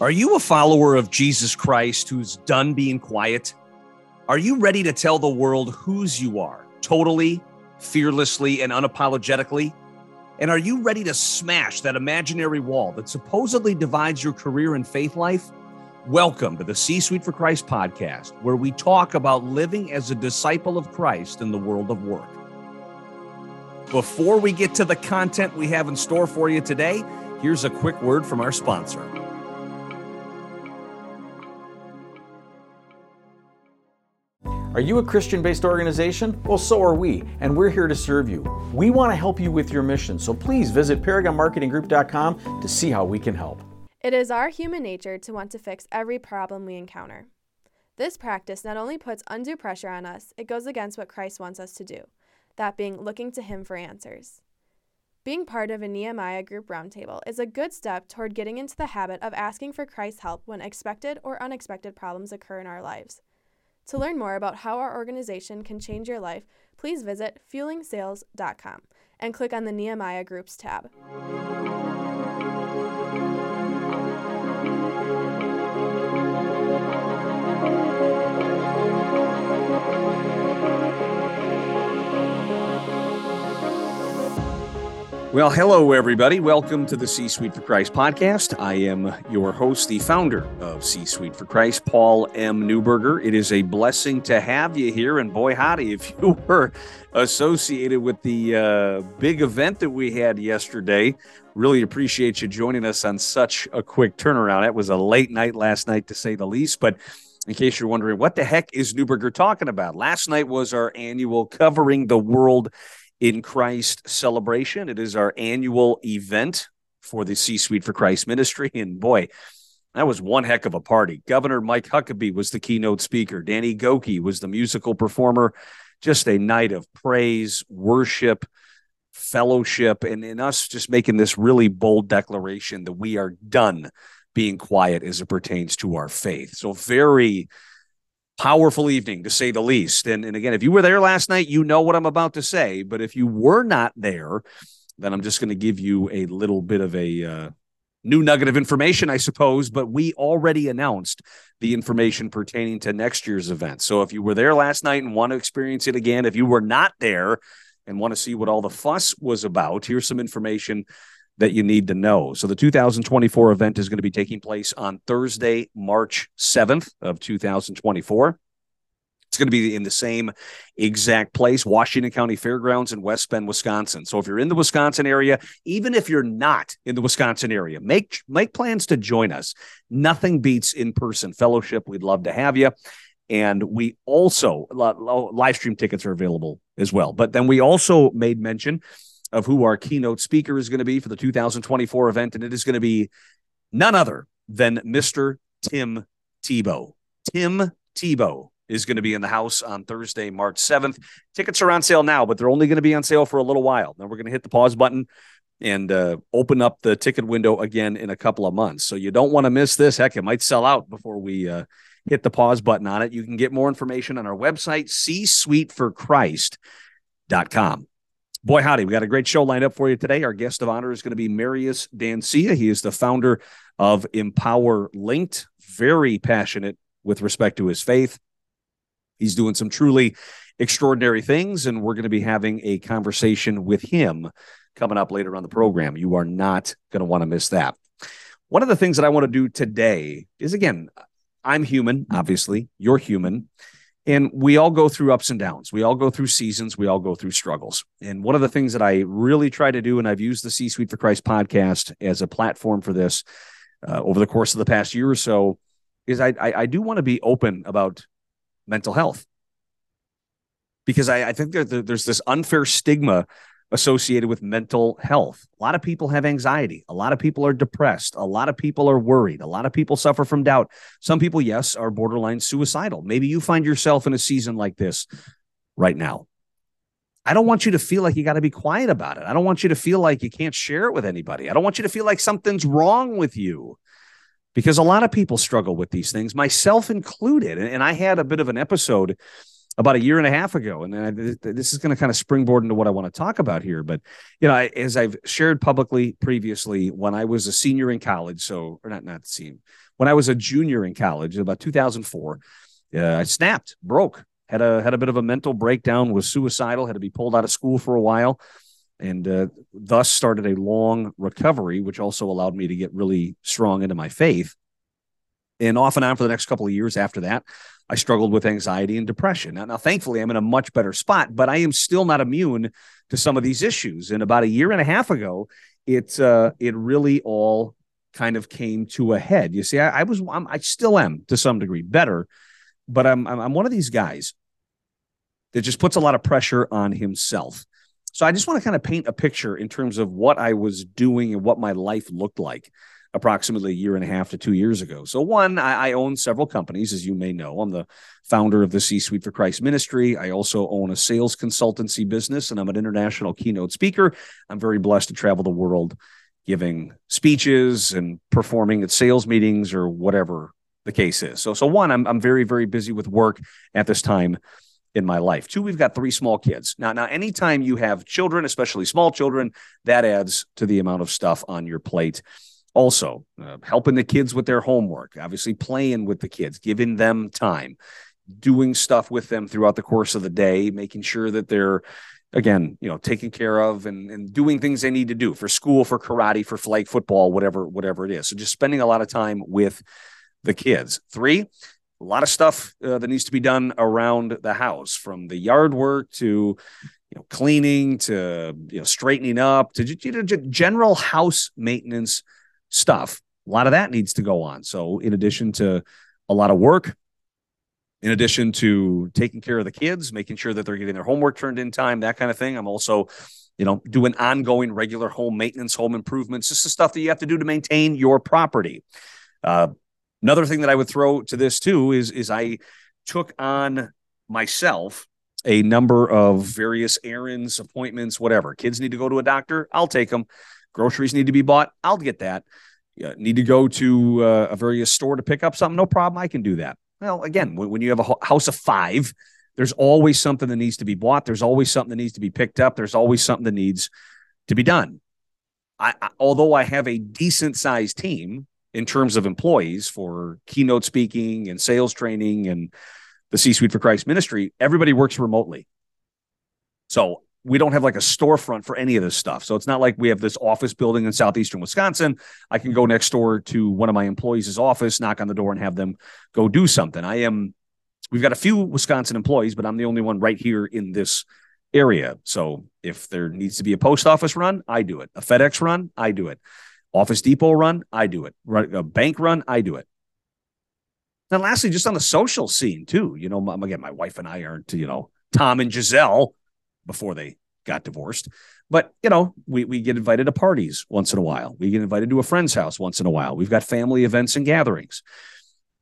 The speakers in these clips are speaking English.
Are you a follower of Jesus Christ who's done being quiet? Are you ready to tell the world whose you are, totally, fearlessly, and unapologetically? And are you ready to smash that imaginary wall that supposedly divides your career and faith life? Welcome to the C Suite for Christ podcast, where we talk about living as a disciple of Christ in the world of work. Before we get to the content we have in store for you today, here's a quick word from our sponsor. Are you a Christian based organization? Well, so are we, and we're here to serve you. We want to help you with your mission, so please visit ParagonMarketingGroup.com to see how we can help. It is our human nature to want to fix every problem we encounter. This practice not only puts undue pressure on us, it goes against what Christ wants us to do, that being looking to Him for answers. Being part of a Nehemiah group roundtable is a good step toward getting into the habit of asking for Christ's help when expected or unexpected problems occur in our lives. To learn more about how our organization can change your life, please visit fuelingsales.com and click on the Nehemiah Groups tab. Well, hello, everybody. Welcome to the C Suite for Christ podcast. I am your host, the founder of C Suite for Christ, Paul M. Neuberger. It is a blessing to have you here. And boy, howdy, if you were associated with the uh, big event that we had yesterday, really appreciate you joining us on such a quick turnaround. It was a late night last night, to say the least. But in case you're wondering, what the heck is Neuberger talking about? Last night was our annual Covering the World in Christ celebration. It is our annual event for the C Suite for Christ ministry. And boy, that was one heck of a party. Governor Mike Huckabee was the keynote speaker, Danny Gokey was the musical performer. Just a night of praise, worship, fellowship, and, and us just making this really bold declaration that we are done being quiet as it pertains to our faith. So, very powerful evening to say the least. And, and again, if you were there last night, you know what I'm about to say. But if you were not there, then I'm just going to give you a little bit of a uh, new nugget of information, I suppose. But we already announced the information pertaining to next year's event. So if you were there last night and want to experience it again, if you were not there and want to see what all the fuss was about, here's some information that you need to know. So the 2024 event is going to be taking place on Thursday, March 7th of 2024. It's going to be in the same exact place, Washington County Fairgrounds in West Bend, Wisconsin. So if you're in the Wisconsin area, even if you're not in the Wisconsin area, make make plans to join us. Nothing beats in-person fellowship. We'd love to have you. And we also live stream tickets are available as well. But then we also made mention of who our keynote speaker is going to be for the 2024 event, and it is going to be none other than Mr. Tim Tebow. Tim Tebow is going to be in the house on Thursday, March 7th. Tickets are on sale now, but they're only going to be on sale for a little while. Then we're going to hit the pause button and uh, open up the ticket window again in a couple of months. So you don't want to miss this. Heck, it might sell out before we uh, hit the pause button on it. You can get more information on our website, csuiteforchrist.com. Boy, howdy, we got a great show lined up for you today. Our guest of honor is going to be Marius Dancea. He is the founder of Empower Linked, very passionate with respect to his faith. He's doing some truly extraordinary things, and we're going to be having a conversation with him coming up later on the program. You are not going to want to miss that. One of the things that I want to do today is again, I'm human, obviously, you're human. And we all go through ups and downs. We all go through seasons. We all go through struggles. And one of the things that I really try to do, and I've used the C Suite for Christ podcast as a platform for this uh, over the course of the past year or so, is I, I, I do want to be open about mental health because I, I think that there's this unfair stigma associated with mental health. A lot of people have anxiety. A lot of people are depressed. A lot of people are worried. A lot of people suffer from doubt. Some people, yes, are borderline suicidal. Maybe you find yourself in a season like this right now. I don't want you to feel like you got to be quiet about it. I don't want you to feel like you can't share it with anybody. I don't want you to feel like something's wrong with you because a lot of people struggle with these things, myself included. And I had a bit of an episode about a year and a half ago. And I, this is going to kind of springboard into what I want to talk about here. But, you know, I, as I've shared publicly previously, when I was a senior in college, so, or not, not senior, when I was a junior in college, about 2004, uh, I snapped, broke, had a, had a bit of a mental breakdown, was suicidal, had to be pulled out of school for a while. And uh, thus started a long recovery, which also allowed me to get really strong into my faith. And off and on for the next couple of years after that, I struggled with anxiety and depression. Now, now, thankfully, I'm in a much better spot, but I am still not immune to some of these issues. And about a year and a half ago, it uh, it really all kind of came to a head. You see, I, I was I'm, i still am to some degree better, but I'm, I'm I'm one of these guys that just puts a lot of pressure on himself. So I just want to kind of paint a picture in terms of what I was doing and what my life looked like approximately a year and a half to two years ago. So, one, I, I own several companies, as you may know. I'm the founder of the C Suite for Christ Ministry. I also own a sales consultancy business, and I'm an international keynote speaker. I'm very blessed to travel the world giving speeches and performing at sales meetings or whatever the case is. So, so one, I'm, I'm very, very busy with work at this time in my life. Two, we've got three small kids. Now, now, anytime you have children, especially small children, that adds to the amount of stuff on your plate also uh, helping the kids with their homework obviously playing with the kids giving them time doing stuff with them throughout the course of the day making sure that they're again you know taken care of and, and doing things they need to do for school for karate for flag football whatever whatever it is. So just spending a lot of time with the kids. Three a lot of stuff uh, that needs to be done around the house from the yard work to you know cleaning to you know straightening up to general house maintenance stuff. A lot of that needs to go on. So, in addition to a lot of work, in addition to taking care of the kids, making sure that they're getting their homework turned in time, that kind of thing, I'm also, you know, doing ongoing regular home maintenance, home improvements, just the stuff that you have to do to maintain your property. Uh, another thing that I would throw to this too is is I took on myself a number of various errands, appointments, whatever. Kids need to go to a doctor, I'll take them. Groceries need to be bought. I'll get that. You need to go to uh, a various store to pick up something. No problem. I can do that. Well, again, when, you have a house of five, there's always something that needs to be bought. There's always something that needs to be picked up. There's always something that needs to be done. I, I, although I have a decent sized team in terms of employees for keynote speaking and sales training and the C Suite for Christ ministry, everybody works remotely. So we don't have like a storefront for any of this stuff. So it's not like we have this office building in southeastern Wisconsin. I can go next door to one of my employees' office, knock on the door, and have them go do something. I am. We've got a few Wisconsin employees, but I'm the only one right here in this area. So if there needs to be a post office run, I do it. A FedEx run, I do it. Office Depot run, I do it. A bank run, I do it. And lastly, just on the social scene too. You know, again, my wife and I aren't, you know, Tom and Gisele before they got divorced. But you know, we we get invited to parties once in a while. We get invited to a friend's house once in a while. We've got family events and gatherings.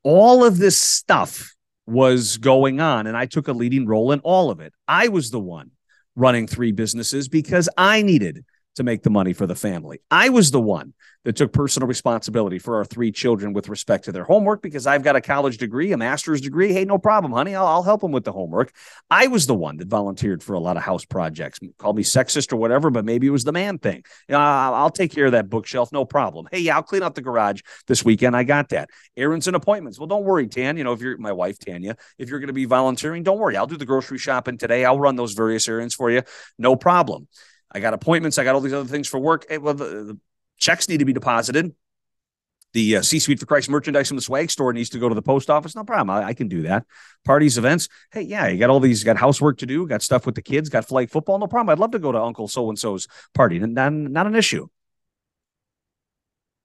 All of this stuff was going on, and I took a leading role in all of it. I was the one running three businesses because I needed to make the money for the family. I was the one that took personal responsibility for our three children with respect to their homework because I've got a college degree, a master's degree. Hey, no problem, honey. I'll, I'll help them with the homework. I was the one that volunteered for a lot of house projects. Call me sexist or whatever, but maybe it was the man thing. I'll, I'll take care of that bookshelf, no problem. Hey, yeah, I'll clean out the garage this weekend. I got that. Errands and appointments. Well, don't worry, Tan. You know, if you're my wife, Tanya, if you're going to be volunteering, don't worry. I'll do the grocery shopping today. I'll run those various errands for you. No problem. I got appointments. I got all these other things for work. Hey, well, the, the checks need to be deposited. The uh, C Suite for Christ merchandise from the swag store needs to go to the post office. No problem. I, I, can do that. Parties, events. Hey, yeah, you got all these, got housework to do, got stuff with the kids, got flag football. No problem. I'd love to go to Uncle so and so's party. Not, not an issue.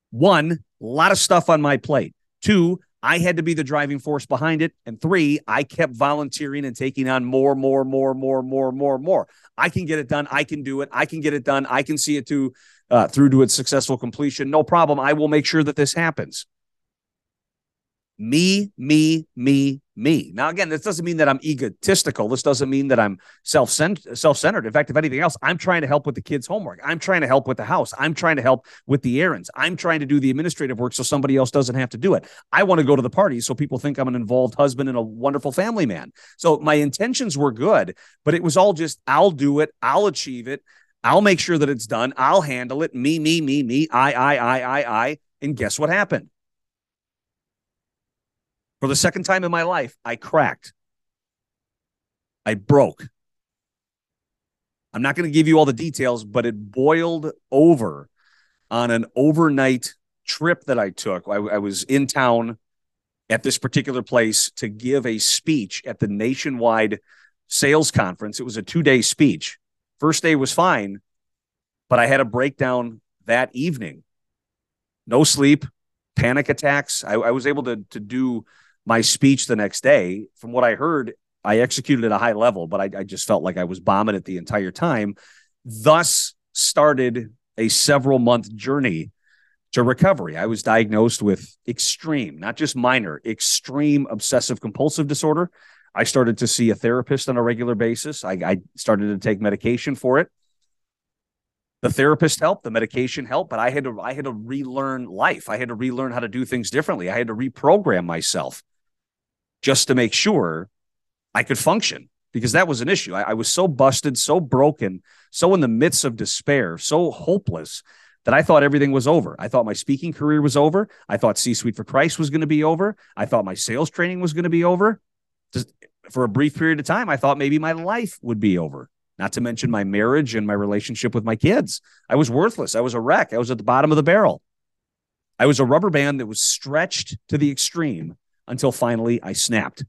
One, a lot of stuff on my plate. Two, I had to be the driving force behind it. And three, I kept volunteering and taking on more, more, more, more, more, more, more. I can get it done. I can do it. I can get it done. I can see it to uh, through to its successful completion. No problem. I will make sure that this happens. Me, me, me, me. Now, again, this doesn't mean that I'm egotistical. This doesn't mean that I'm self self-centered. In fact, if anything else, I'm trying to help with the kids' homework. I'm trying to help with the house. I'm trying to help with the errands. I'm trying to do the administrative work so somebody else doesn't have to do it. I want to go to the parties so people think I'm an involved husband and a wonderful family man. So my intentions were good, but it was all just I'll do it, I'll achieve it, I'll make sure that it's done, I'll handle it. Me, me, me, me, I, I, I, I, I. And guess what happened? For the second time in my life, I cracked. I broke. I'm not going to give you all the details, but it boiled over on an overnight trip that I took. I, I, was in town at this particular place to give a speech at the nationwide sales conference. It was a two day speech. First day was fine, but I had a breakdown that evening. No sleep, panic attacks. I, I was able to, to do my speech the next day. From what I heard, I executed at a high level, but I, I just felt like I was bombing it the entire time. Thus started a several month journey to recovery. I was diagnosed with extreme, not just minor, extreme obsessive compulsive disorder. I started to see a therapist on a regular basis. I, I, started to take medication for it. The therapist helped, the medication helped, but I had to I had to relearn life. I had to relearn how to do things differently. I had to reprogram myself just to make sure I could function because that was an issue. I, I, was so busted, so broken, so in the midst of despair, so hopeless that I thought everything was over. I thought my speaking career was over. I thought C Suite for Christ was going to be over. I thought my sales training was going to be over. Just for a brief period of time, I thought maybe my life would be over. Not to mention my marriage and my relationship with my kids. I was worthless. I was a wreck. I was at the bottom of the barrel. I was a rubber band that was stretched to the extreme until finally I snapped.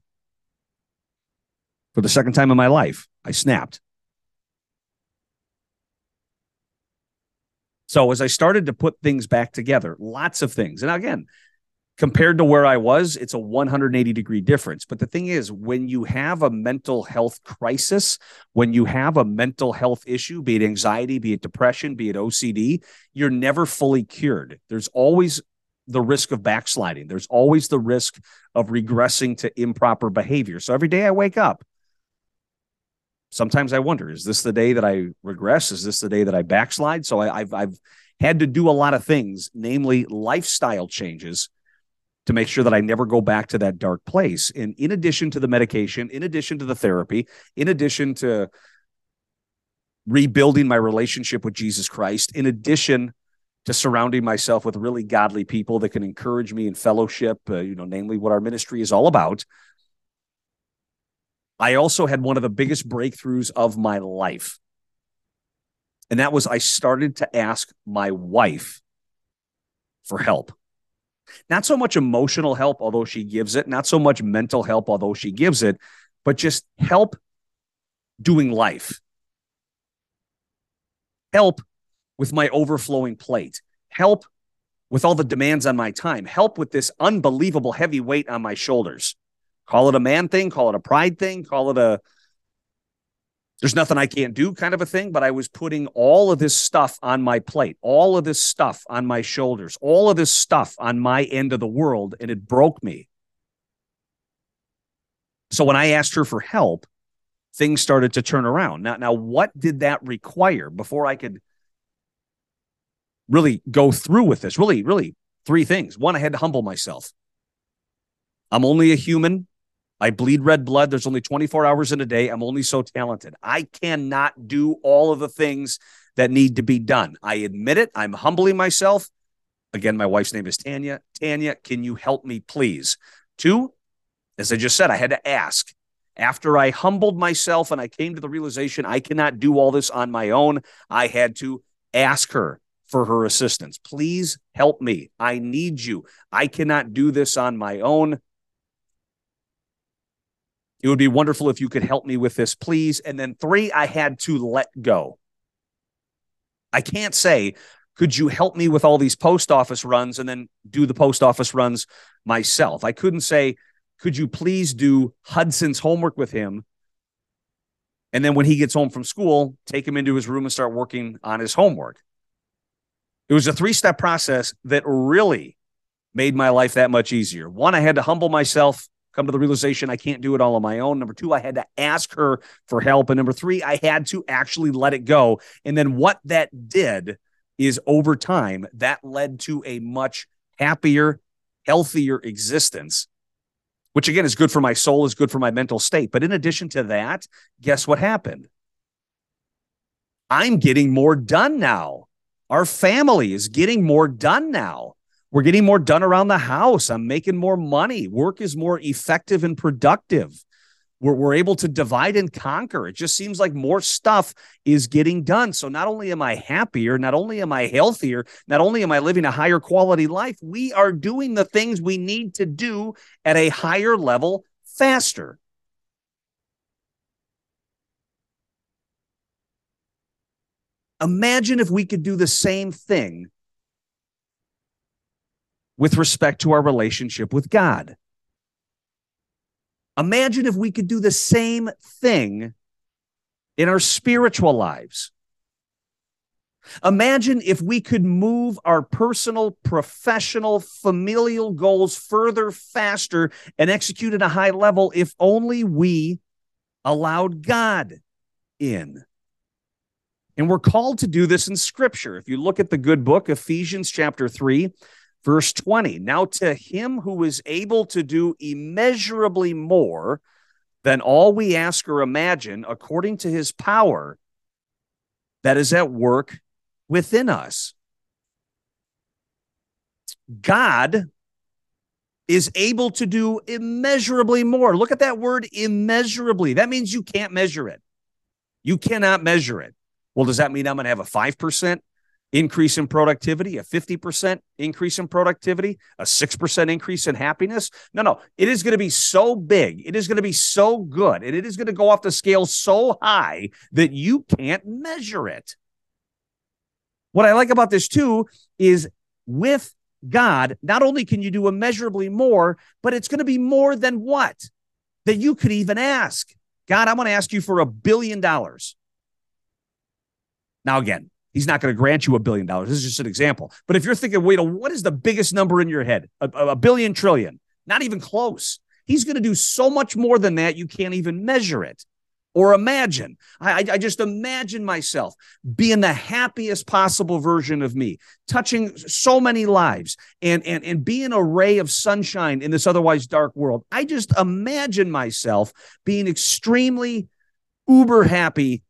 For the second time in my life, I snapped. So as I started to put things back together, lots of things. And again, compared to where I was, it's a 180 degree difference. But the thing is, when you have a mental health crisis, when you have a mental health issue, be it anxiety, be it depression, be it OCD, you're never fully cured. There's always the risk of backsliding. There's always the risk of regressing to improper behavior. So every day I wake up, sometimes I wonder, is this the day that I regress? Is this the day that I backslide? So I, have I've had to do a lot of things, namely lifestyle changes to make sure that I never go back to that dark place. And in addition to the medication, in addition to the therapy, in addition to rebuilding my relationship with Jesus Christ, in addition to surrounding myself with really godly people that can encourage me in fellowship, uh, you know, namely what our ministry is all about. I also had one of the biggest breakthroughs of my life. And that was I started to ask my wife for help. Not so much emotional help, although she gives it, not so much mental help, although she gives it, but just help doing life. Help with my overflowing plate, help with all the demands on my time, help with this unbelievable heavy weight on my shoulders. Call it a man thing, call it a pride thing, call it a there's nothing I can't do kind of a thing, but I was putting all of this stuff on my plate, all of this stuff on my shoulders, all of this stuff on my end of the world, and it broke me. So when I asked her for help, things started to turn around. Now, now what did that require before I could really go through with this. Really, really, three things. One, I had to humble myself. I'm only a human. I bleed red blood. There's only 24 hours in a day. I'm only so talented. I cannot do all of the things that need to be done. I admit it. I'm humbling myself. Again, my wife's name is Tanya. Tanya, can you help me, please? Two, as I just said, I had to ask. After I humbled myself and I came to the realization I cannot do all this on my own, I had to ask her for her assistance. Please help me. I need you. I cannot do this on my own. It would be wonderful if you could help me with this, please. And then three, I had to let go. I can't say, could you help me with all these post office runs and then do the post office runs myself? I couldn't say, could you please do Hudson's homework with him? And then when he gets home from school, take him into his room and start working on his homework. It was a three step process that really made my life that much easier. One, I had to humble myself come to the realization I can't do it all on my own. Number two, I had to ask her for help. And number three, I had to actually let it go. And then what that did is over time, that led to a much happier, healthier existence, which again is good for my soul, is good for my mental state. But in addition to that, guess what happened? I'm getting more done now. Our family is getting more done now. We're getting more done around the house. I'm making more money. Work is more effective and productive. We're, we're able to divide and conquer. It just seems like more stuff is getting done. So not only am I happier, not only am I healthier, not only am I living a higher quality life, we are doing the things we need to do at a higher level faster. Imagine if we could do the same thing with respect to our relationship with God. Imagine if we could do the same thing in our spiritual lives. Imagine if we could move our personal, professional, familial goals further, faster, and execute at a high level if only we allowed God in. And we're called to do this in Scripture. If you look at the good book, Ephesians chapter 3, Verse 20 Now to him who is able to do immeasurably more than all we ask or imagine, according to his power that is at work within us. God is able to do immeasurably more. Look at that word immeasurably. That means you can't measure it. You cannot measure it. Well, does that mean I'm going to have a 5%? Increase in productivity, a 50% increase in productivity, a 6% increase in happiness. No, no, it is going to be so big. It is going to be so good. And it is going to go off the scale so high that you can't measure it. What I like about this too is with God, not only can you do immeasurably more, but it's going to be more than what? That you could even ask. God, I'm going to ask you for a billion dollars. Now, again, He's not going to grant you a billion dollars. This is just an example. But if you're thinking, wait, a what is the biggest number in your head? A, a billion trillion? Not even close. He's going to do so much more than that, you can't even measure it or imagine. I, I, just imagine myself being the happiest possible version of me, touching so many lives and, and, and being a ray of sunshine in this otherwise dark world. I just imagine myself being extremely uber happy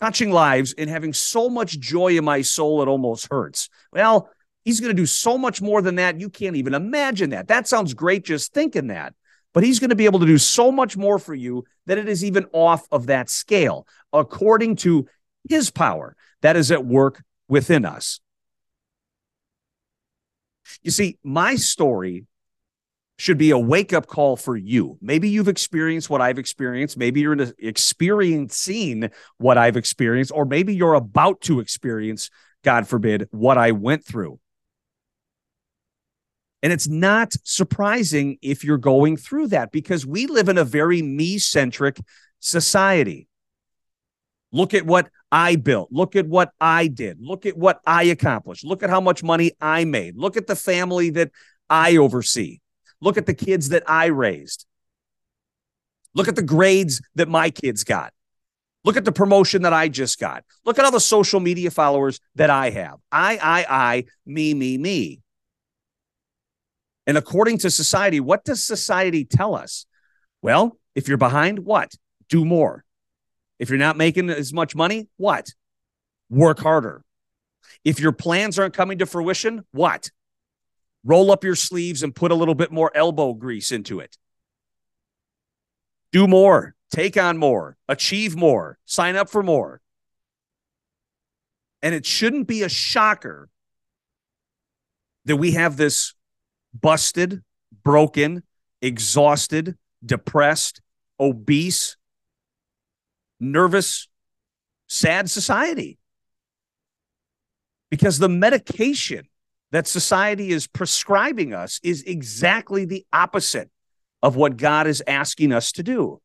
touching lives and having so much joy in my soul it almost hurts. Well, he's going to do so much more than that. You can't even imagine that. That sounds great just thinking that. But he's going to be able to do so much more for you that it is even off of that scale, according to his power that is at work within us. You see, my story should be a wake up call for you. Maybe you've experienced what I've experienced. Maybe you're experiencing what I've experienced, or maybe you're about to experience, God forbid, what I went through. And it's not surprising if you're going through that because we live in a very me centric society. Look at what I built. Look at what I did. Look at what I accomplished. Look at how much money I made. Look at the family that I oversee. Look at the kids that I raised. Look at the grades that my kids got. Look at the promotion that I just got. Look at all the social media followers that I have. I, I, I, me, me, me. And according to society, what does society tell us? Well, if you're behind, what? Do more. If you're not making as much money, what? Work harder. If your plans aren't coming to fruition, what? Roll up your sleeves and put a little bit more elbow grease into it. Do more, take on more, achieve more, sign up for more. And it shouldn't be a shocker that we have this busted, broken, exhausted, depressed, obese, nervous, sad society. Because the medication that society is prescribing us is exactly the opposite of what God is asking us to do.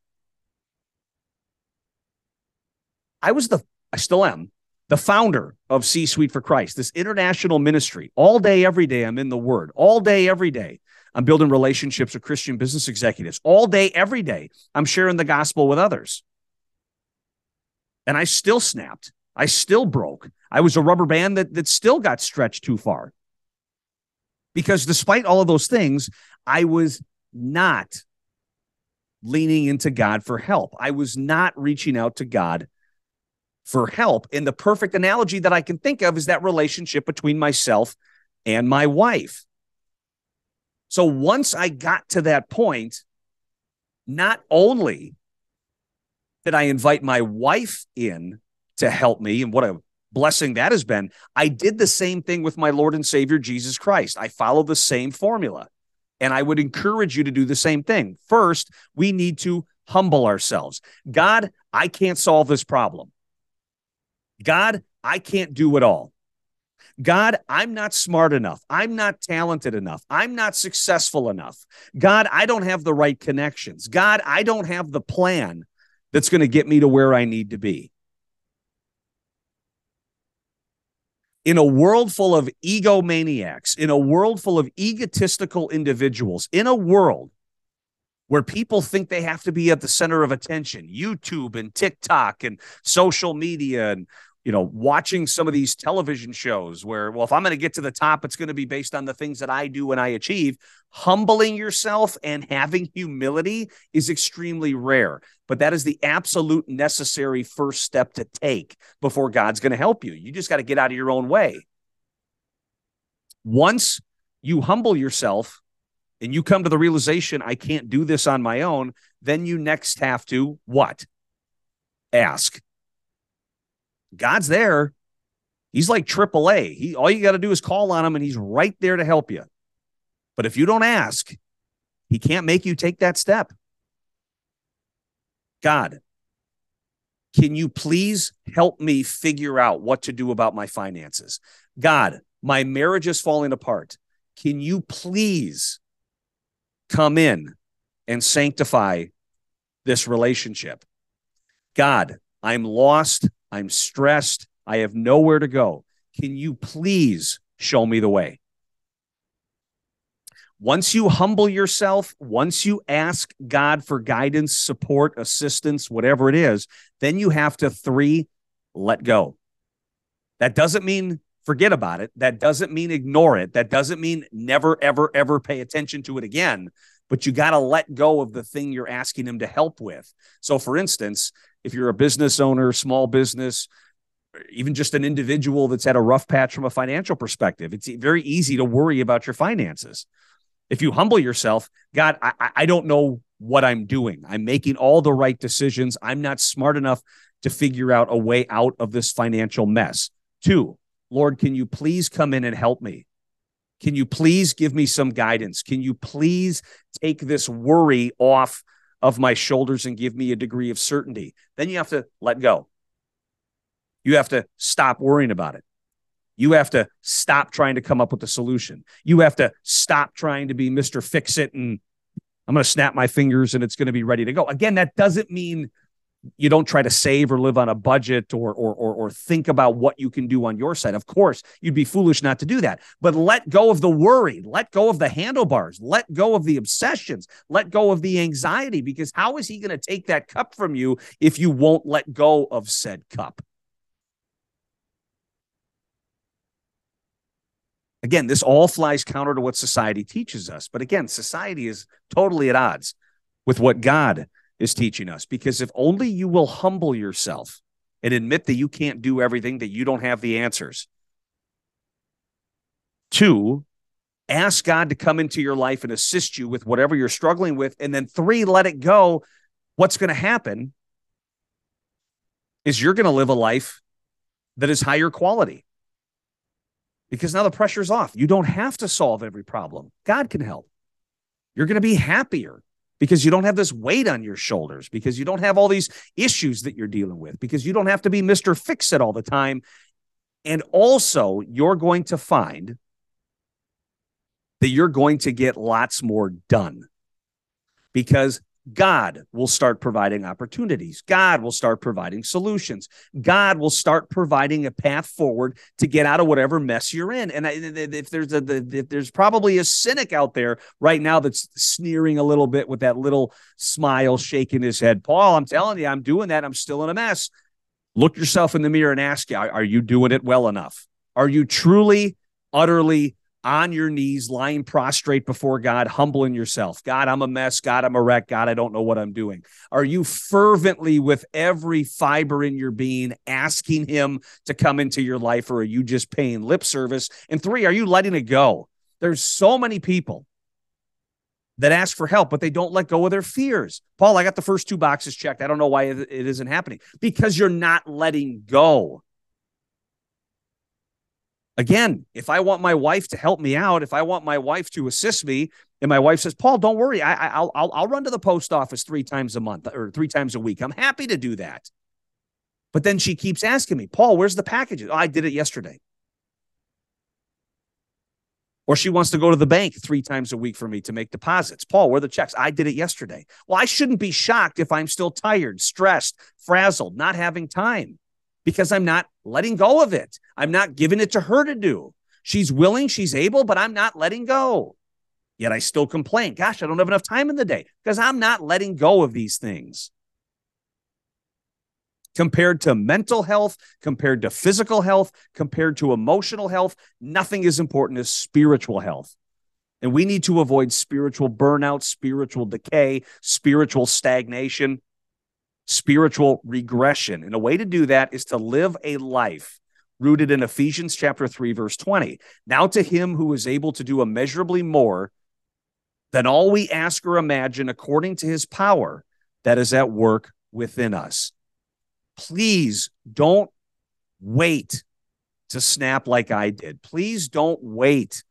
I was the, I still am, the founder of C Suite for Christ, this international ministry. All day, every day, I'm in the Word. All day, every day, I'm building relationships with Christian business executives all day, every day. I'm sharing the gospel with others. And I still snapped. I still broke. I was a rubber band that, that still got stretched too far. Because despite all of those things, I was not leaning into God for help. I was not reaching out to God for help. And the perfect analogy that I can think of is that relationship between myself and my wife. So once I got to that point, not only did I invite my wife in to help me, and what a blessing that has been, I did the same thing with my Lord and Savior Jesus Christ. I followed the same formula. And I would encourage you to do the same thing. First, we need to humble ourselves. God, I can't solve this problem. God, I can't do it all. God, I'm not smart enough. I'm not talented enough. I'm not successful enough. God, I don't have the right connections. God, I don't have the plan that's going to get me to where I need to be. In a world full of egomaniacs, in a world full of egotistical individuals, in a world where people think they have to be at the center of attention, YouTube and TikTok and social media and you know, watching some of these television shows where, well, if I'm going to get to the top, it's going to be based on the things that I do and I achieve. Humbling yourself and having humility is extremely rare, but that is the absolute necessary first step to take before God's going to help you. You just got to get out of your own way. Once you humble yourself and you come to the realization, I can't do this on my own, then you next have to what? Ask God's there. He's like AAA. He all you got to do is call on him and he's right there to help you. But if you don't ask, he can't make you take that step. God, can you please help me figure out what to do about my finances? God, my marriage is falling apart. Can you please come in and sanctify this relationship? God, I'm lost. I'm stressed. I have nowhere to go. Can you please show me the way? Once you humble yourself, once you ask God for guidance, support, assistance, whatever it is, then you have to three, let go. That doesn't mean forget about it. That doesn't mean ignore it. That doesn't mean never, ever, ever pay attention to it again. But you got to let go of the thing you're asking him to help with. So, for instance, if you're a business owner, small business, even just an individual that's had a rough patch from a financial perspective, it's very easy to worry about your finances. If you humble yourself, God, I, I don't know what I'm doing. I'm making all the right decisions. I'm not smart enough to figure out a way out of this financial mess. Two, Lord, can you please come in and help me? Can you please give me some guidance? Can you please take this worry off of my shoulders and give me a degree of certainty. Then you have to let go. You have to stop worrying about it. You have to stop trying to come up with a solution. You have to stop trying to be Mr. Fix It and I'm going to snap my fingers and it's going to be ready to go. Again, that doesn't mean you don't try to save or live on a budget or, or or or think about what you can do on your side. Of course, you'd be foolish not to do that. But let go of the worry, let go of the handlebars, let go of the obsessions, let go of the anxiety because how is he going to take that cup from you if you won't let go of said cup? Again, this all flies counter to what society teaches us. But again, society is totally at odds with what God is teaching us. Because if only you will humble yourself and admit that you can't do everything, that you don't have the answers. Two, ask God to come into your life and assist you with whatever you're struggling with. And then three, let it go. What's going to happen is you're going to live a life that is higher quality because now the pressure's off. You don't have to solve every problem. God can help. You're going to be happier because you don't have this weight on your shoulders, because you don't have all these issues that you're dealing with, because you don't have to be Mr. Fix It all the time. And also, you're going to find that you're going to get lots more done because God will start providing opportunities. God will start providing solutions. God will start providing a path forward to get out of whatever mess you're in. And if there's a if there's probably a cynic out there right now that's sneering a little bit with that little smile shaking his head, Paul, I'm telling you, I'm doing that. I'm still in a mess. Look yourself in the mirror and ask you, are you doing it well enough? Are you truly, utterly on your knees, lying prostrate before God, humbling yourself. God, I'm a mess. God, I'm a wreck. God, I don't know what I'm doing. Are you fervently, with every fiber in your being, asking Him to come into your life, or are you just paying lip service? And three, are you letting it go? There's so many people that ask for help, but they don't let go of their fears. Paul, I got the first two boxes checked. I don't know why it isn't happening because you're not letting go. Again, if I want my wife to help me out, if I want my wife to assist me, and my wife says, "Paul, don't worry, I, will I'll I'll run to the post office three times a month or three times a week. I'm happy to do that." But then she keeps asking me, "Paul, where's the packages?" Oh, I did it yesterday. Or she wants to go to the bank three times a week for me to make deposits. Paul, where are the checks? I did it yesterday. Well, I shouldn't be shocked if I'm still tired, stressed, frazzled, not having time because I'm not letting go of it. I'm not giving it to her to do. She's willing, she's able, but I'm not letting go. Yet I still complain. Gosh, I don't have enough time in the day because I'm not letting go of these things. Compared to mental health, compared to physical health, compared to emotional health, nothing is important as spiritual health. And we need to avoid spiritual burnout, spiritual decay, spiritual stagnation spiritual regression. And a way to do that is to live a life rooted in Ephesians chapter 3 verse 20. Now to him who is able to do immeasurably more than all we ask or imagine according to his power that is at work within us. Please don't wait to snap like I did. Please don't wait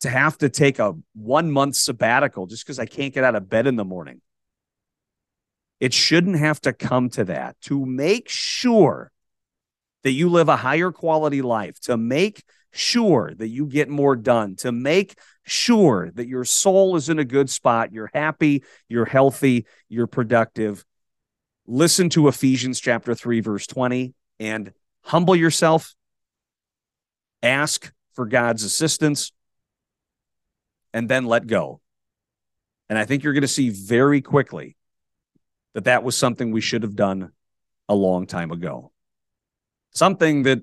to have to take a 1 month sabbatical just cuz I can't get out of bed in the morning. It shouldn't have to come to that. To make sure that you live a higher quality life, to make sure that you get more done, to make sure that your soul is in a good spot, you're happy, you're healthy, you're productive. Listen to Ephesians chapter 3 verse 20 and humble yourself. Ask for God's assistance and then let go. And I think you're going to see very quickly that that was something we should have done a long time ago. Something that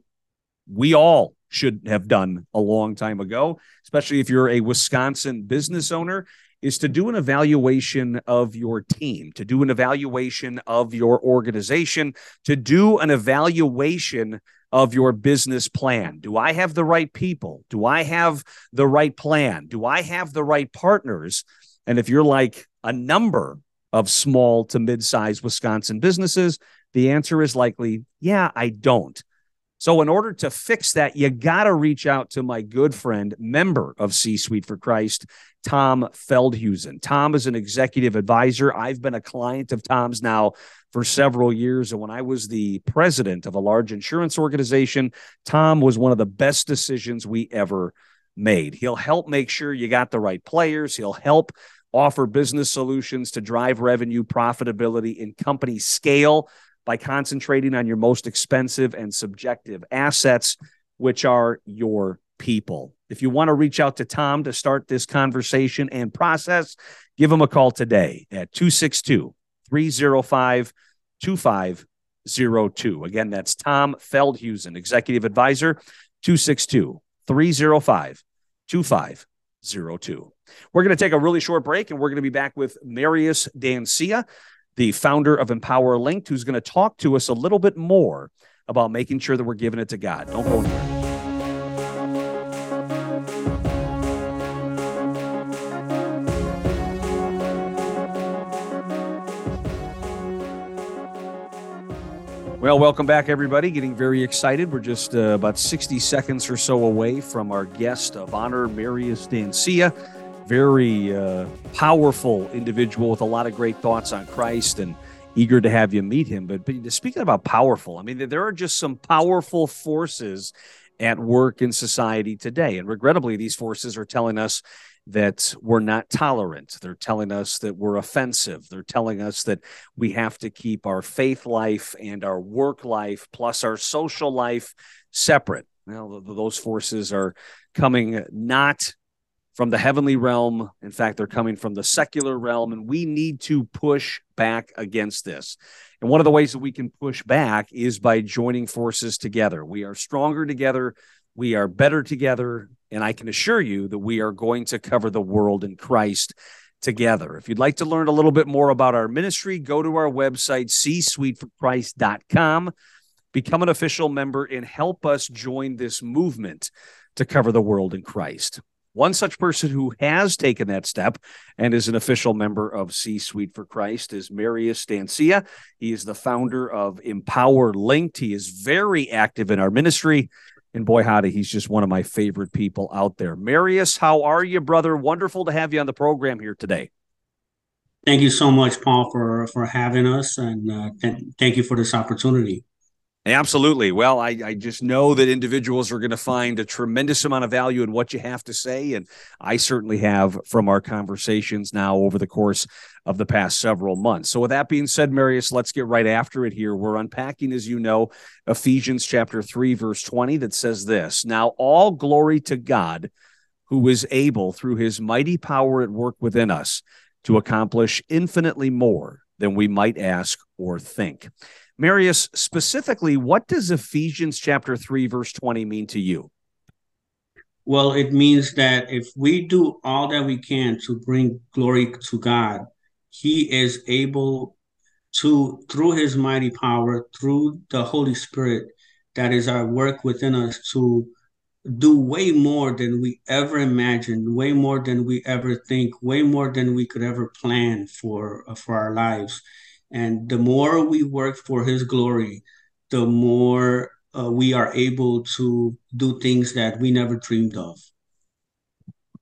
we all should have done a long time ago, especially if you're a Wisconsin business owner, is to do an evaluation of your team, to do an evaluation of your organization, to do an evaluation of your business plan. Do I have the right people? Do I have the right plan? Do I have the right partners? And if you're like a number of small to mid-sized Wisconsin businesses? The answer is likely, yeah, I don't. So, in order to fix that, you got to reach out to my good friend, member of C Suite for Christ, Tom Feldhusen. Tom is an executive advisor. I've been a client of Tom's now for several years. And when I was the president of a large insurance organization, Tom was one of the best decisions we ever made. He'll help make sure you got the right players, he'll help offer business solutions to drive revenue, profitability, and company scale by concentrating on your most expensive and subjective assets, which are your people. If you want to reach out to Tom to start this conversation and process, give him a call today at 262 305 2502. Again, that's Tom Feldhusen, Executive Advisor, 262 305 2502. We're going to take a really short break and we're going to be back with Marius Dancea, the founder of Empower Linked, who's going to talk to us a little bit more about making sure that we're giving it to God. Don't go anywhere. Well, welcome back, everybody. Getting very excited. We're just uh, about 60 seconds or so away from our guest of honor, Marius Dancea very uh, powerful individual with a lot of great thoughts on Christ and eager to have you meet him. But, but speaking about powerful, I mean, there are just some powerful forces at work in society today. And regrettably, these forces are telling us that we're not tolerant. They're telling us that we're offensive. They're telling us that we have to keep our faith life and our work life plus our social life separate. Well, those forces are coming not from the heavenly realm. In fact, they're coming from the secular realm, and we need to push back against this. And one of the ways that we can push back is by joining forces together. We are stronger together, we are better together, and I can assure you that we are going to cover the world in Christ together. If you'd like to learn a little bit more about our ministry, go to our website, ccsuiteforchrist.com, become an official member, and help us join this movement to cover the world in Christ. One such person who has taken that step and is an official member of C Suite for Christ is Marius Dancea. He is the founder of Empower Linked. He is very active in our ministry. And boy, howdy, he's just one of my favorite people out there. Marius, how are you, brother? Wonderful to have you on the program here today. Thank you so much, Paul, for for having us, and uh, th- thank you for this opportunity. Absolutely. Well, I, I just know that individuals are going to find a tremendous amount of value in what you have to say. And I certainly have from our conversations now over the course of the past several months. So, with that being said, Marius, let's get right after it here. We're unpacking, as you know, Ephesians chapter 3, verse 20, that says this Now, all glory to God who is able through his mighty power at work within us to accomplish infinitely more than we might ask or think. Marius, specifically, what does Ephesians chapter 3, verse 20 mean to you? Well, it means that if we do all that we can to bring glory to God, He is able to, through His mighty power, through the Holy Spirit that is our work within us, to do way more than we ever imagined, way more than we ever think, way more than we could ever plan for for our lives. And the more we work for His glory, the more uh, we are able to do things that we never dreamed of.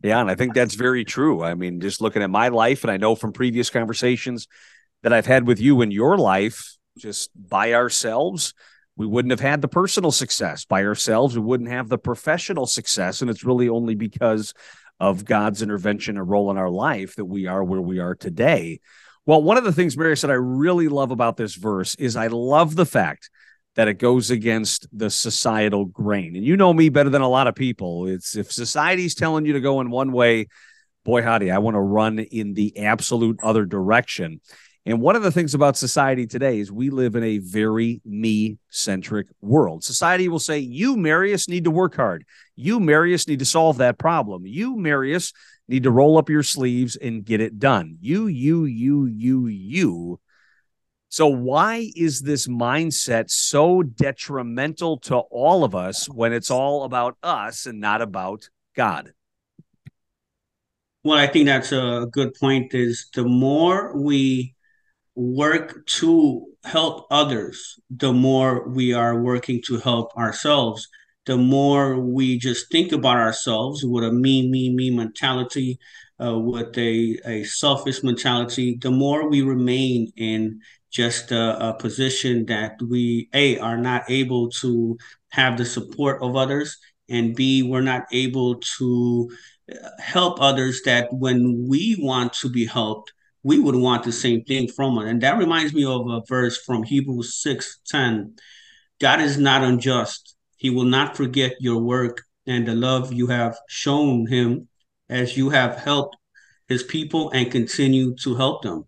Yeah, and I think that's very true. I mean, just looking at my life, and I know from previous conversations that I've had with you in your life, just by ourselves, we wouldn't have had the personal success. By ourselves, we wouldn't have the professional success. And it's really only because of God's intervention and role in our life that we are where we are today. Well, one of the things Marius I really love about this verse is I love the fact that it goes against the societal grain. And you know me better than a lot of people. It's if society's telling you to go in one way, boy howdy, I want to run in the absolute other direction. And one of the things about society today is we live in a very me centric world. Society will say, You, Marius, need to work hard. You, Marius, need to solve that problem. You, Marius, need to roll up your sleeves and get it done. You, you, you, you, you. So, why is this mindset so detrimental to all of us when it's all about us and not about God? Well, I think that's a good point. Is the more we work to help others, the more we are working to help ourselves the more we just think about ourselves with a me, me, me mentality, uh, with a, a selfish mentality, the more we remain in just a, a, position that we, A, are not able to have the support of others, and B, we're not able to uh, help others that when we want to be helped, we would want the same thing from us. And that reminds me of a verse from Hebrews 6 10. God is not unjust he will not forget your work and the love you have shown him as you have helped his people and continue to help them.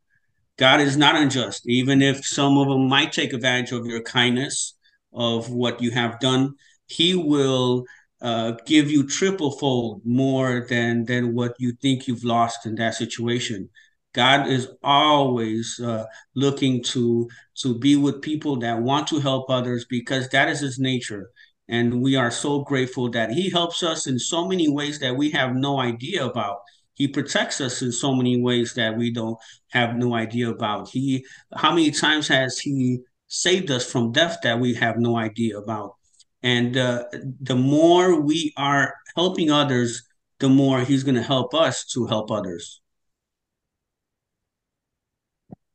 God is not unjust, even if some of them might take advantage of your kindness, of what you have done. He will uh, give you triple fold more than than what you think you've lost in that situation. God is always uh, looking to to be with people that want to help others because that is His nature. And we are so grateful that He helps us in so many ways that we have no idea about. He protects us in so many ways that we don't have no idea about. He, how many times has He saved us from death that we have no idea about? And uh, the more we are helping others, the more He's going to help us to help others.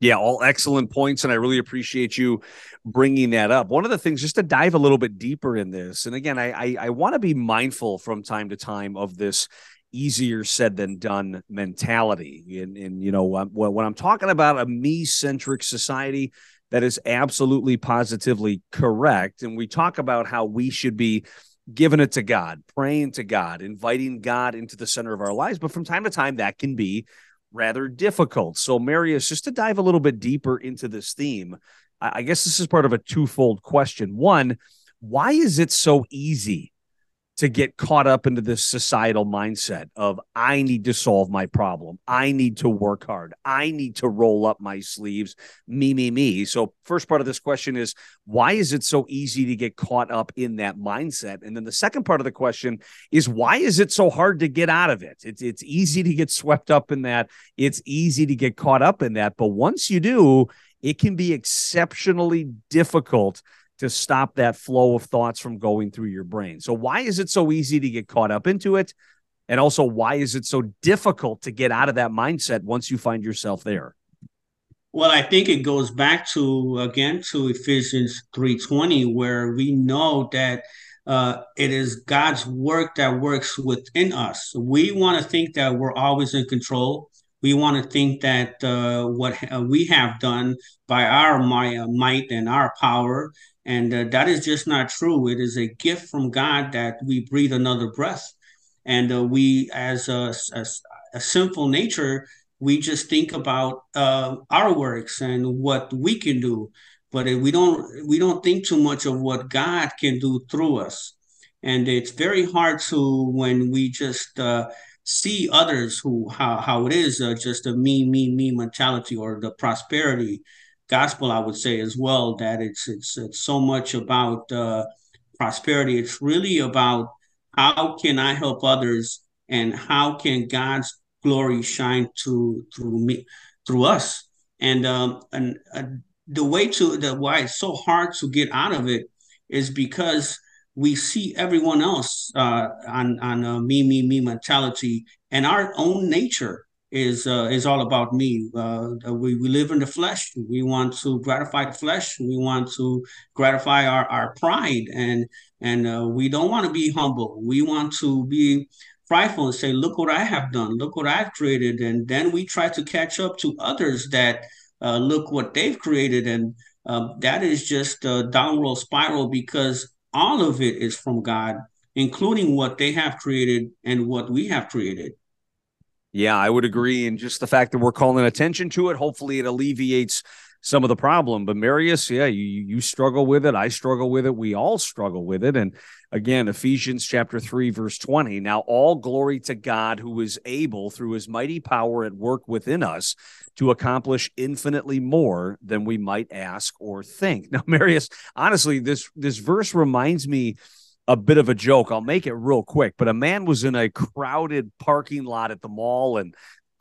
Yeah, all excellent points. And I really appreciate you bringing that up. One of the things, just to dive a little bit deeper in this, and again, I, I, I want to be mindful from time to time of this easier said than done mentality. And, and you know, when I'm talking about a me centric society, that is absolutely positively correct. And we talk about how we should be giving it to God, praying to God, inviting God into the center of our lives. But from time to time, that can be rather difficult. So, Marius, just to dive a little bit deeper into this theme, I guess this is part of a twofold question. One, why is it so easy to get caught up into this societal mindset of I need to solve my problem. I need to work hard. I need to roll up my sleeves. Me, me, me. So, first part of this question is why is it so easy to get caught up in that mindset? And then the second part of the question is why is it so hard to get out of it? It's it's easy to get swept up in that. It's easy to get caught up in that, but once you do, it can be exceptionally difficult to stop that flow of thoughts from going through your brain. So, why is it so easy to get caught up into it? And also, why is it so difficult to get out of that mindset once you find yourself there? Well, I think it goes back to again to Ephesians 3:20 where we know that uh, it is God's work that works within us. We want to think that we're always in control. We want to think that uh, what we have done by our my, might and our power and uh, that is just not true. It is a gift from God that we breathe another breath. And uh, we, as a, as a sinful nature, we just think about uh, our works and what we can do, but we don't we don't think too much of what God can do through us. And it's very hard to when we just uh, see others who how how it is uh, just a me me me mentality or the prosperity gospel, I would say as well that it's it's it's so much about uh, prosperity. It's really about how can I help others and how can God's glory shine to through me through us. And um, and uh, the way to the why it's so hard to get out of it is because we see everyone else uh, on on a me me me mentality and our own nature is uh, is all about me. Uh, we, we live in the flesh. We want to gratify the flesh. We want to gratify our, our pride, and and uh, we don't want to be humble. We want to be prideful and say, "Look what I have done. Look what I've created," and then we try to catch up to others that uh, look what they've created, and um, that is just a downward spiral because all of it is from God, including what they have created and what we have created. Yeah, I would agree. And just the fact that we're calling attention to it, hopefully it alleviates some of the problem. But Marius, yeah, you you struggle with it. I struggle with it. We all struggle with it. And again, Ephesians chapter 3, verse 20. Now all glory to God who is able through his mighty power at work within us to accomplish infinitely more than we might ask or think. Now, Marius, honestly, this this verse reminds me a bit of a joke. I'll make it real quick, but a man was in a crowded parking lot at the mall and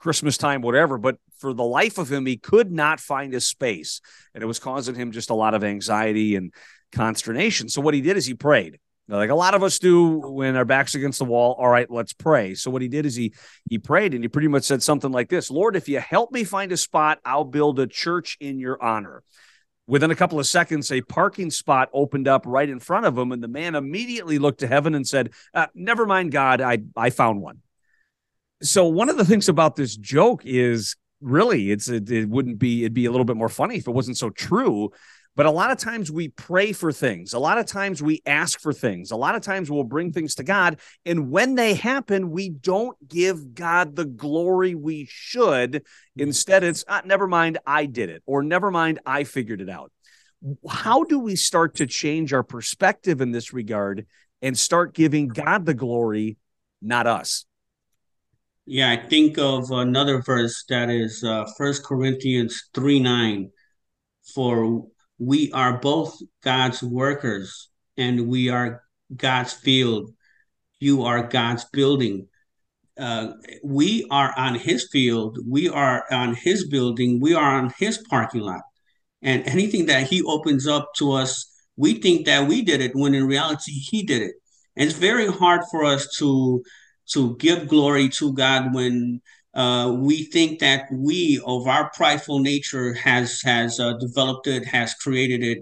Christmas time, whatever, but for the life of him, he could not find a space. And it was causing him just a lot of anxiety and consternation. So what he did is he prayed. Like a lot of us do when our backs against the wall. All right, let's pray. So what he did is he he prayed and he pretty much said something like this: Lord, if you help me find a spot, I'll build a church in your honor. Within a couple of seconds, a parking spot opened up right in front of him, and the man immediately looked to heaven and said, uh, "Never mind, God, I I found one." So one of the things about this joke is really it's it, it wouldn't be it'd be a little bit more funny if it wasn't so true but a lot of times we pray for things. A lot of times we ask for things. A lot of times we'll bring things to God. And when they happen, we don't give God the glory we should. Instead, it's ah, never mind, I did it, or never mind, I figured it out. How do we start to change our perspective in this regard and start giving God the glory, not us? Yeah, I think of another verse that is uh, First Corinthians 3 9. For we are both God's workers and we are God's field. You are God's building. Uh, we are on his field. We are on his building. We are on his parking lot. And anything that he opens up to us, we think that we did it when in reality he did it. And it's very hard for us to to give glory to God when uh, we think that we of our prideful nature has has uh, developed it has created it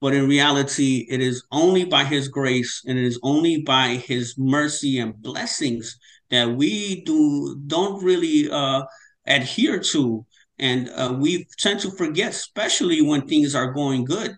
but in reality it is only by his grace and it is only by his mercy and blessings that we do don't really uh, adhere to, and uh, we tend to forget, especially when things are going good.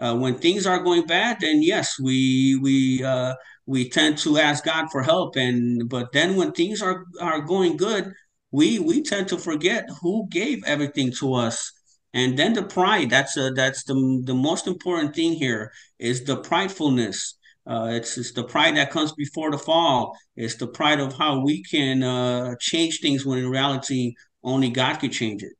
Uh, when things are going bad, then yes, we we uh, we tend to ask God for help, and but then when things are are going good, we we tend to forget who gave everything to us. And then the pride that's a, that's the, the most important thing here is the pridefulness. Uh, it's, it's the pride that comes before the fall. It's the pride of how we can uh, change things when in reality only god could change it.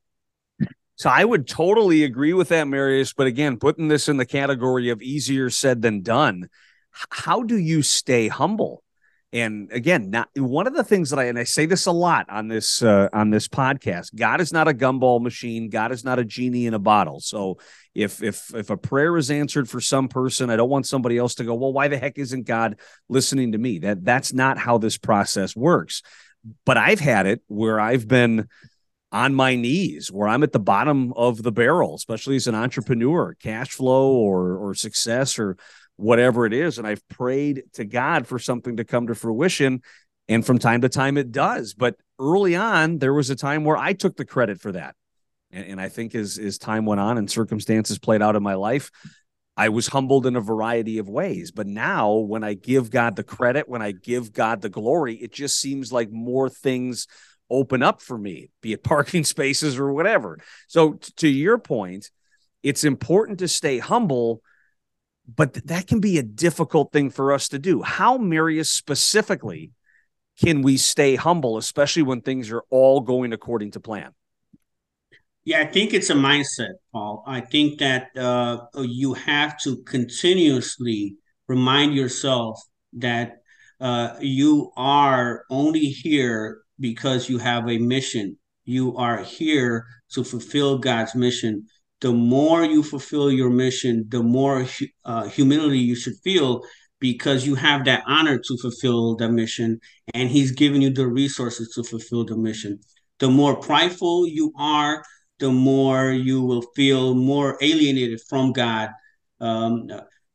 So I would totally agree with that, Marius. But again, putting this in the category of easier said than done, how do you stay humble? and again not one of the things that i and i say this a lot on this uh, on this podcast god is not a gumball machine. God is not a genie in a bottle. So if if if a prayer is answered for some person i don't want somebody else to go well why the heck isn't god listening to me? That that's not how this process works. But i've had it where i've been on my knees where i'm at the bottom of the barrel especially as an entrepreneur cash flow or or success or whatever it is. And I've prayed to God for something to come to fruition. And from time to time, it does. But early on, there was a time where I took the credit for that. And, and I think as, as time went on and circumstances played out in my life, I was humbled in a variety of ways. But now, when I give God the credit, when I give God the glory, it just seems like more things open up for me, be it parking spaces or whatever. So, t- to your point, it's important to stay humble but th- that can be a difficult thing for us to do. How, Marius, specifically, can we stay humble, especially when things are all going according to plan? Yeah, I think it's a mindset, Paul. I think that uh, you have to continuously remind yourself that uh, you are only here because you have a mission. You are here to fulfill God's mission the more you fulfill your mission, the more uh, humility you should feel because you have that honor to fulfill the mission and he's giving you the resources to fulfill the mission. The more prideful you are, the more you will feel more alienated from God. Um,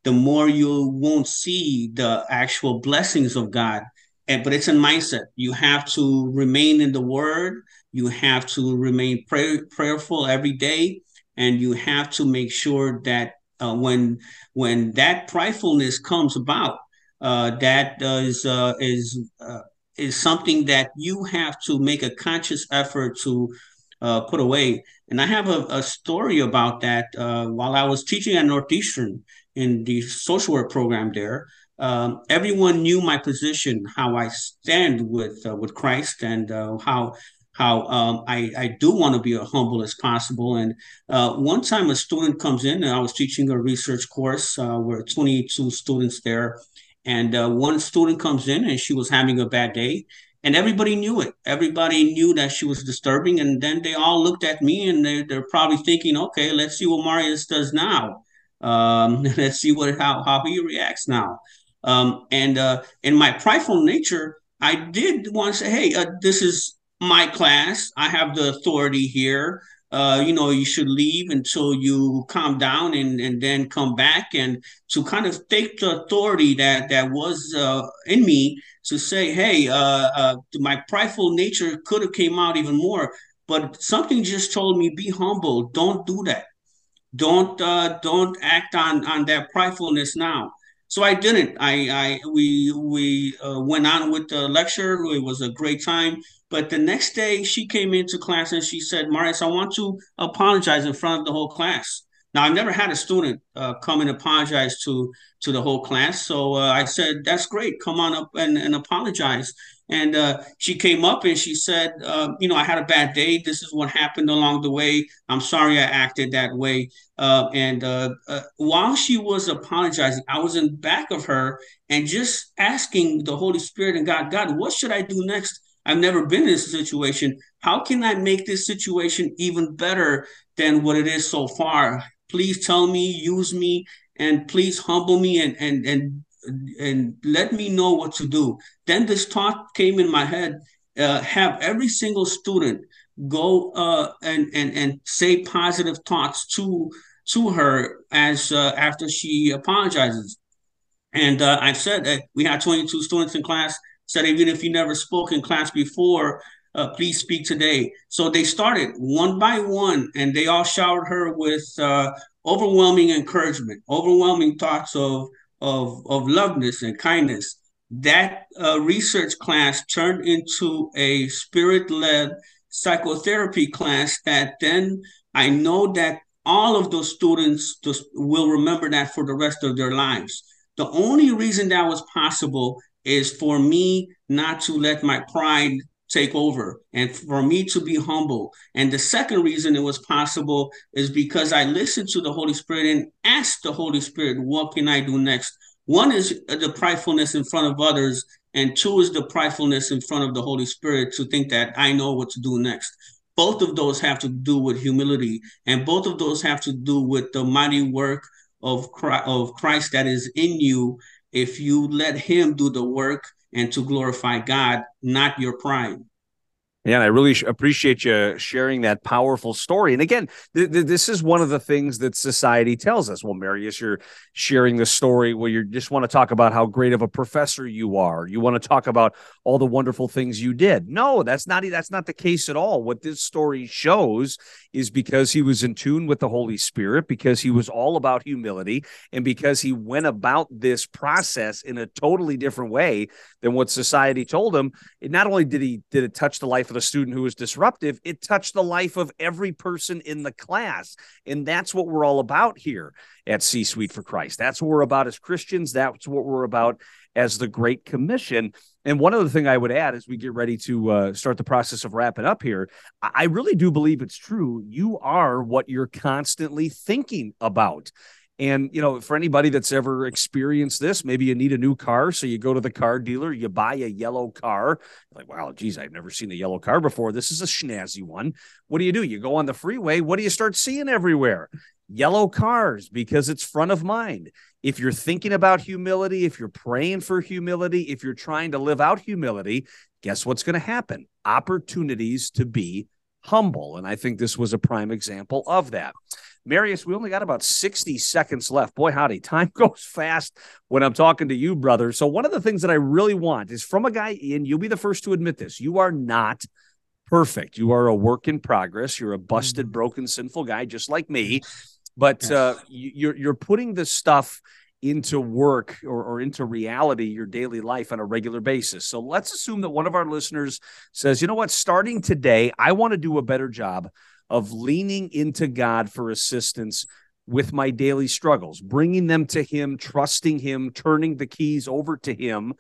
the more you won't see the actual blessings of God. And, but it's a mindset. You have to remain in the word. You have to remain pray, prayerful every day and you have to make sure that uh, when when that pridefulness comes about, uh, that is uh, is uh, is something that you have to make a conscious effort to uh, put away. And I have a, a story about that. Uh, while I was teaching at Northeastern in the social work program there, um, everyone knew my position, how I stand with with Christ, and how how um, I, I do want to be as humble as possible. And uh, one time a student comes in, and I was teaching a research course uh, where 22 students there. And uh, one student comes in and she was having a bad day. And everybody knew it. Everybody knew that she was disturbing. And then they all looked at me and they, they're probably thinking, okay, let's see what Marius does now. Um, let's see what how, how he reacts now. Um, and uh, in my prideful nature, I did want to say, hey, uh, this is my class. I have the authority here. Uh, you know, you should leave until you calm down and, and then come back and to kind of take the authority that that was uh, in me to say, hey, uh, uh, my prideful nature could have came out even more, but something just told me, be humble. Don't do that. Don't uh, don't act on on that pridefulness now. So I didn't. I, I we we uh, went on with the lecture. It was a great time. But the next day, she came into class and she said, Marius, I want to apologize in front of the whole class. Now, I've never had a student uh, come and apologize to to the whole class. So uh, I said, that's great. Come on up and, and apologize. And uh, she came up and she said, uh, you know, I had a bad day. This is what happened along the way. I'm sorry I acted that way. Uh, and uh, while she was apologizing, I was in back of her and just asking the Holy Spirit and God, God, what should I do next? I've never been in this situation. How can I make this situation even better than what it is so far? Please tell me, use me, and please humble me and and and and let me know what to do. Then this thought came in my head: uh, have every single student go uh, and and and say positive thoughts to to her as uh, after she apologizes. And uh, I said that we had 22 students in class said, even if you never spoke in class before, uh, please speak today. So they started one by one, and they all showered her with uh, overwhelming encouragement, overwhelming thoughts of of of loveness and kindness. That uh, research class turned into a spirit led psychotherapy class that then I know that all of those students will remember that for the rest of their lives. The only reason that was possible is for me not to let my pride take over and for me to be humble. And the second reason it was possible is because I listened to the Holy Spirit and asked the Holy Spirit, what can I do next? One is the pridefulness in front of others, and two is the pridefulness in front of the Holy Spirit to think that I know what to do next. Both of those have to do with humility, and both of those have to do with the mighty work of Christ, of Christ that is in you if you let Him do the work and to glorify God, not your pride. Yeah, I really appreciate you sharing that powerful story. And again, th- th- this is one of the things that society tells us. Well, Marius, you're sharing the story where you just want to talk about how great of a professor you are. You want to talk about all the wonderful things you did. No, that's not that's not the case at all. What this story shows is because he was in tune with the Holy Spirit, because he was all about humility, and because he went about this process in a totally different way than what society told him. It not only did he did it touch the life of the student who was disruptive, it touched the life of every person in the class. And that's what we're all about here at C Suite for Christ. That's what we're about as Christians. That's what we're about as the Great Commission. And one other thing I would add as we get ready to uh, start the process of wrapping up here, I really do believe it's true. You are what you're constantly thinking about. And, you know, for anybody that's ever experienced this, maybe you need a new car. So you go to the car dealer, you buy a yellow car. Like, wow, geez, I've never seen a yellow car before. This is a snazzy one. What do you do? You go on the freeway. What do you start seeing everywhere? Yellow cars because it's front of mind. If you're thinking about humility, if you're praying for humility, if you're trying to live out humility, guess what's going to happen? Opportunities to be humble. And I think this was a prime example of that. Marius, we only got about 60 seconds left. Boy, howdy, time goes fast when I'm talking to you, brother. So, one of the things that I really want is from a guy, and you'll be the first to admit this you are not perfect. You are a work in progress. You're a busted, mm-hmm. broken, sinful guy, just like me. But uh, you're, you're putting this stuff into work or, or into reality, your daily life on a regular basis. So, let's assume that one of our listeners says, you know what, starting today, I want to do a better job of leaning into God for assistance with my daily struggles, bringing them to Him, trusting Him, turning the keys over to Him.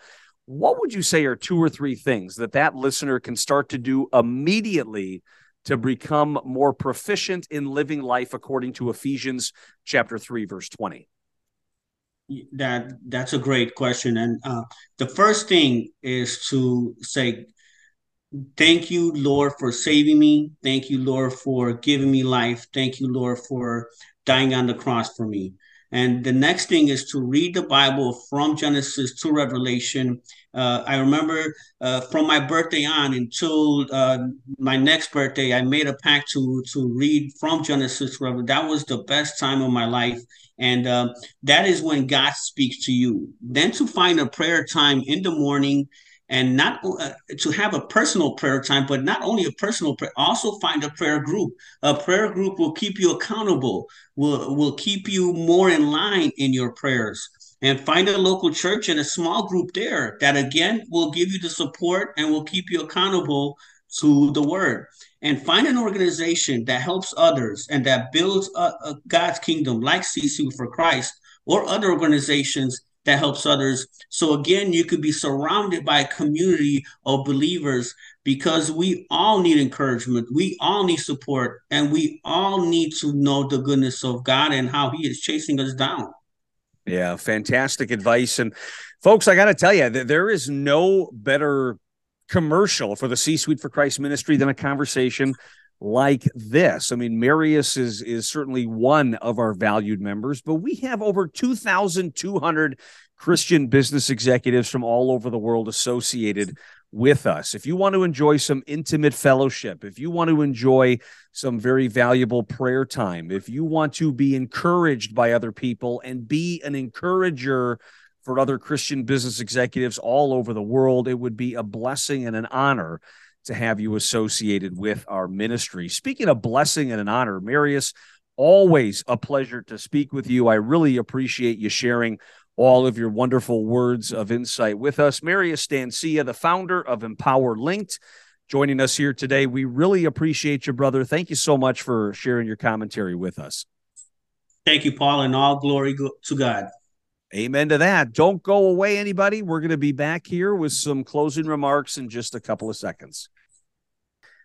What would you say are two or three things that that listener can start to do immediately to become more proficient in living life according to Ephesians chapter 3 verse 20? That that's a great question and uh, the first thing is to say Thank you, Lord, for saving me. Thank you, Lord, for giving me life. Thank you, Lord, for dying on the cross for me. And the next thing is to read the Bible from Genesis to Revelation. Uh, I remember uh, from my birthday on until uh, my next birthday, I made a pact to to read from Genesis to Revelation. That was the best time of my life, and um, that is when God speaks to you. Then to find a prayer time in the morning and not uh, to have a personal prayer time, but not only a personal prayer, also find a prayer group. A prayer group will keep you accountable, will, will keep you more in line in your prayers. And find a local church and a small group there that again will give you the support and will keep you accountable to the word. And find an organization that helps others and that builds a, a God's kingdom, like CC for Christ or other organizations that helps others. So again, you could be surrounded by a community of believers because we all need encouragement. We all need support and we all need to know the goodness of God and how he is chasing us down. Yeah, fantastic advice. And folks, I got to tell you that there is no better commercial for the C Suite for Christ ministry than a conversation like this. I mean, Marius is is certainly one of our valued members, but we have over 2,200 Christian business executives from all over the world associated with us. If you want to enjoy some intimate fellowship, if you want to enjoy some very valuable prayer time, if you want to be encouraged by other people and be an encourager for other Christian business executives all over the world. It would be a blessing and an honor to have you associated with our ministry. Speaking of blessing and an honor, Marius, always a pleasure to speak with you. I really appreciate you sharing all of your wonderful words of insight with us. Marius Dancea, the founder of Empower Linked, joining us here today. We really appreciate you, brother. Thank you so much for sharing your commentary with us. Thank you, Paul, and all glory to God. Amen to that. Don't go away, anybody. We're going to be back here with some closing remarks in just a couple of seconds.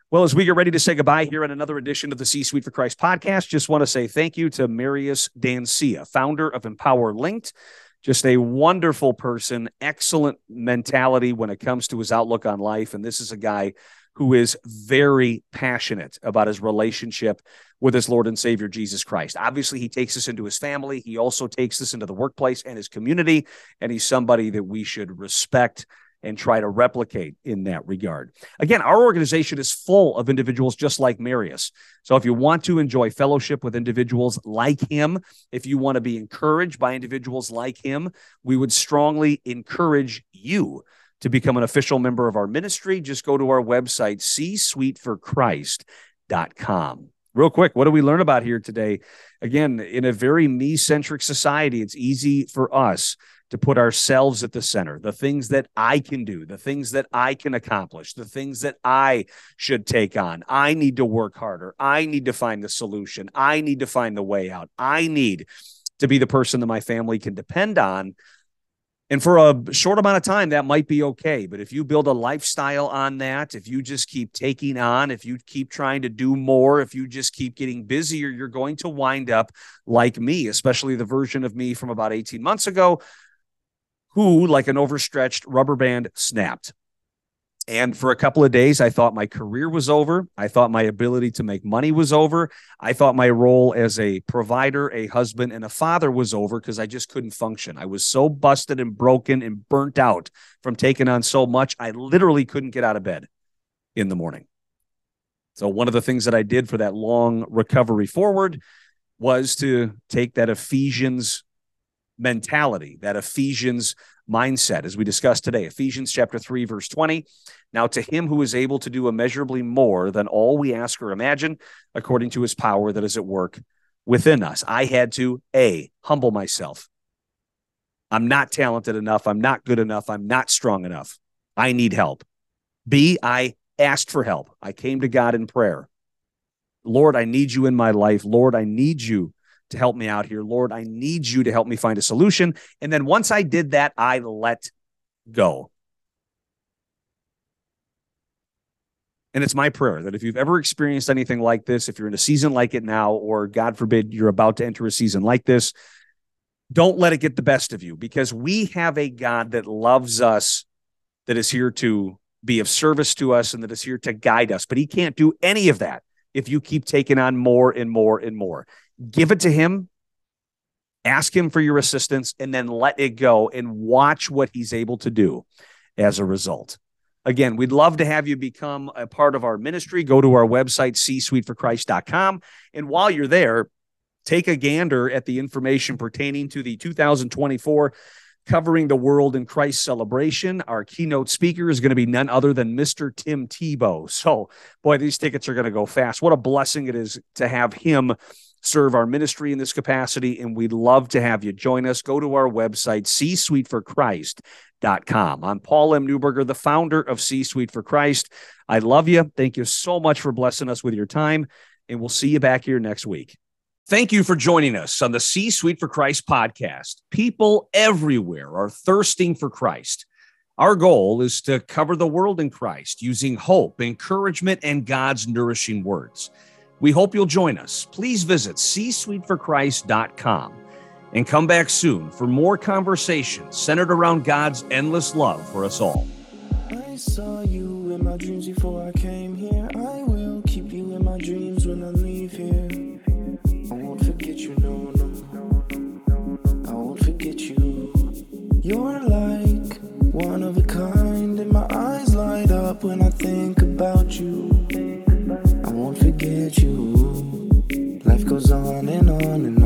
Well, as we get ready to say goodbye here on another edition of the C Suite for Christ podcast, just want to say thank you to Marius Dancea, founder of Empower Linked. Just a wonderful person, excellent mentality when it comes to his outlook on life. And this is a guy who is very passionate about his relationship with his Lord and Savior Jesus Christ. Obviously, he takes this into his family. He also takes this into the workplace and his community. And he's somebody that we should respect and try to replicate in that regard. Again, our organization is full of individuals just like Marius. So if you want to enjoy fellowship with individuals like him, if you want to be encouraged by individuals like him, we would strongly encourage you to become an official member of our ministry. Just go to our website, csuiteforchrist.com. Real quick, what do we learn about here today? Again, in a very me centric society, it's easy for us to put ourselves at the center, the things that I can do, the things that I can accomplish, the things that I should take on. I need to work harder. I need to find the solution. I need to find the way out. I need to be the person that my family can depend on. And for a short amount of time, that might be okay. But if you build a lifestyle on that, if you just keep taking on, if you keep trying to do more, if you just keep getting busier, you're going to wind up like me, especially the version of me from about 18 months ago who, like an overstretched rubber band, snapped. And for a couple of days, I thought my career was over. I thought my ability to make money was over. I thought my role as a provider, a husband, and a father was over because I just couldn't function. I was so busted and broken and burnt out from taking on so much. I literally couldn't get out of bed in the morning. So, one of the things that I did for that long recovery forward was to take that Ephesians mentality, that Ephesians mindset, as we discussed today. Ephesians chapter 3, verse 20. Now, to him who is able to do immeasurably more than all we ask or imagine, according to his power that is at work within us. I had to, A, humble myself. I'm not talented enough. I'm not good enough. I'm not strong enough. I need help. B, I asked for help. I came to God in prayer. Lord, I need you in my life. Lord, I need you to help me out here. Lord, I need you to help me find a solution. And then once I did that, I let go. And it's my prayer that if you've ever experienced anything like this, if you're in a season like it now, or God forbid you're about to enter a season like this, don't let it get the best of you because we have a God that loves us, that is here to be of service to us, and that is here to guide us. But He can't do any of that if you keep taking on more and more and more give it to him, ask him for your assistance, and then let it go and watch what he's able to do as a result. Again, we'd love to have you become a part of our ministry. Go to our website, csuiteforchrist.com. And while you're there, take a gander at the information pertaining to the 2024 Covering the World in Christ celebration. Our keynote speaker is going to be none other than Mr. Tim Tebow. So, boy, these tickets are going to go fast. What a blessing it is to have him serve our ministry in this capacity, and we'd love to have you join us. Go to our website, csuiteforchrist.com. I'm Paul M. Neuberger, the founder of C Suite for Christ. I love you. Thank you so much for blessing us with your time, and we'll see you back here next week. Thank you for joining us on the C Suite for Christ podcast. People everywhere are thirsting for Christ. Our goal is to cover the world in Christ using hope, encouragement, and God's nourishing words. We hope you'll join us. Please visit csuiteforchrist.com and come back soon for more conversations centered around God's endless love for us all. I saw you in my dreams before I came here. I will keep you in my dreams You're like one of a kind, and my eyes light up when I think about you I won't forget you. Life goes on and on and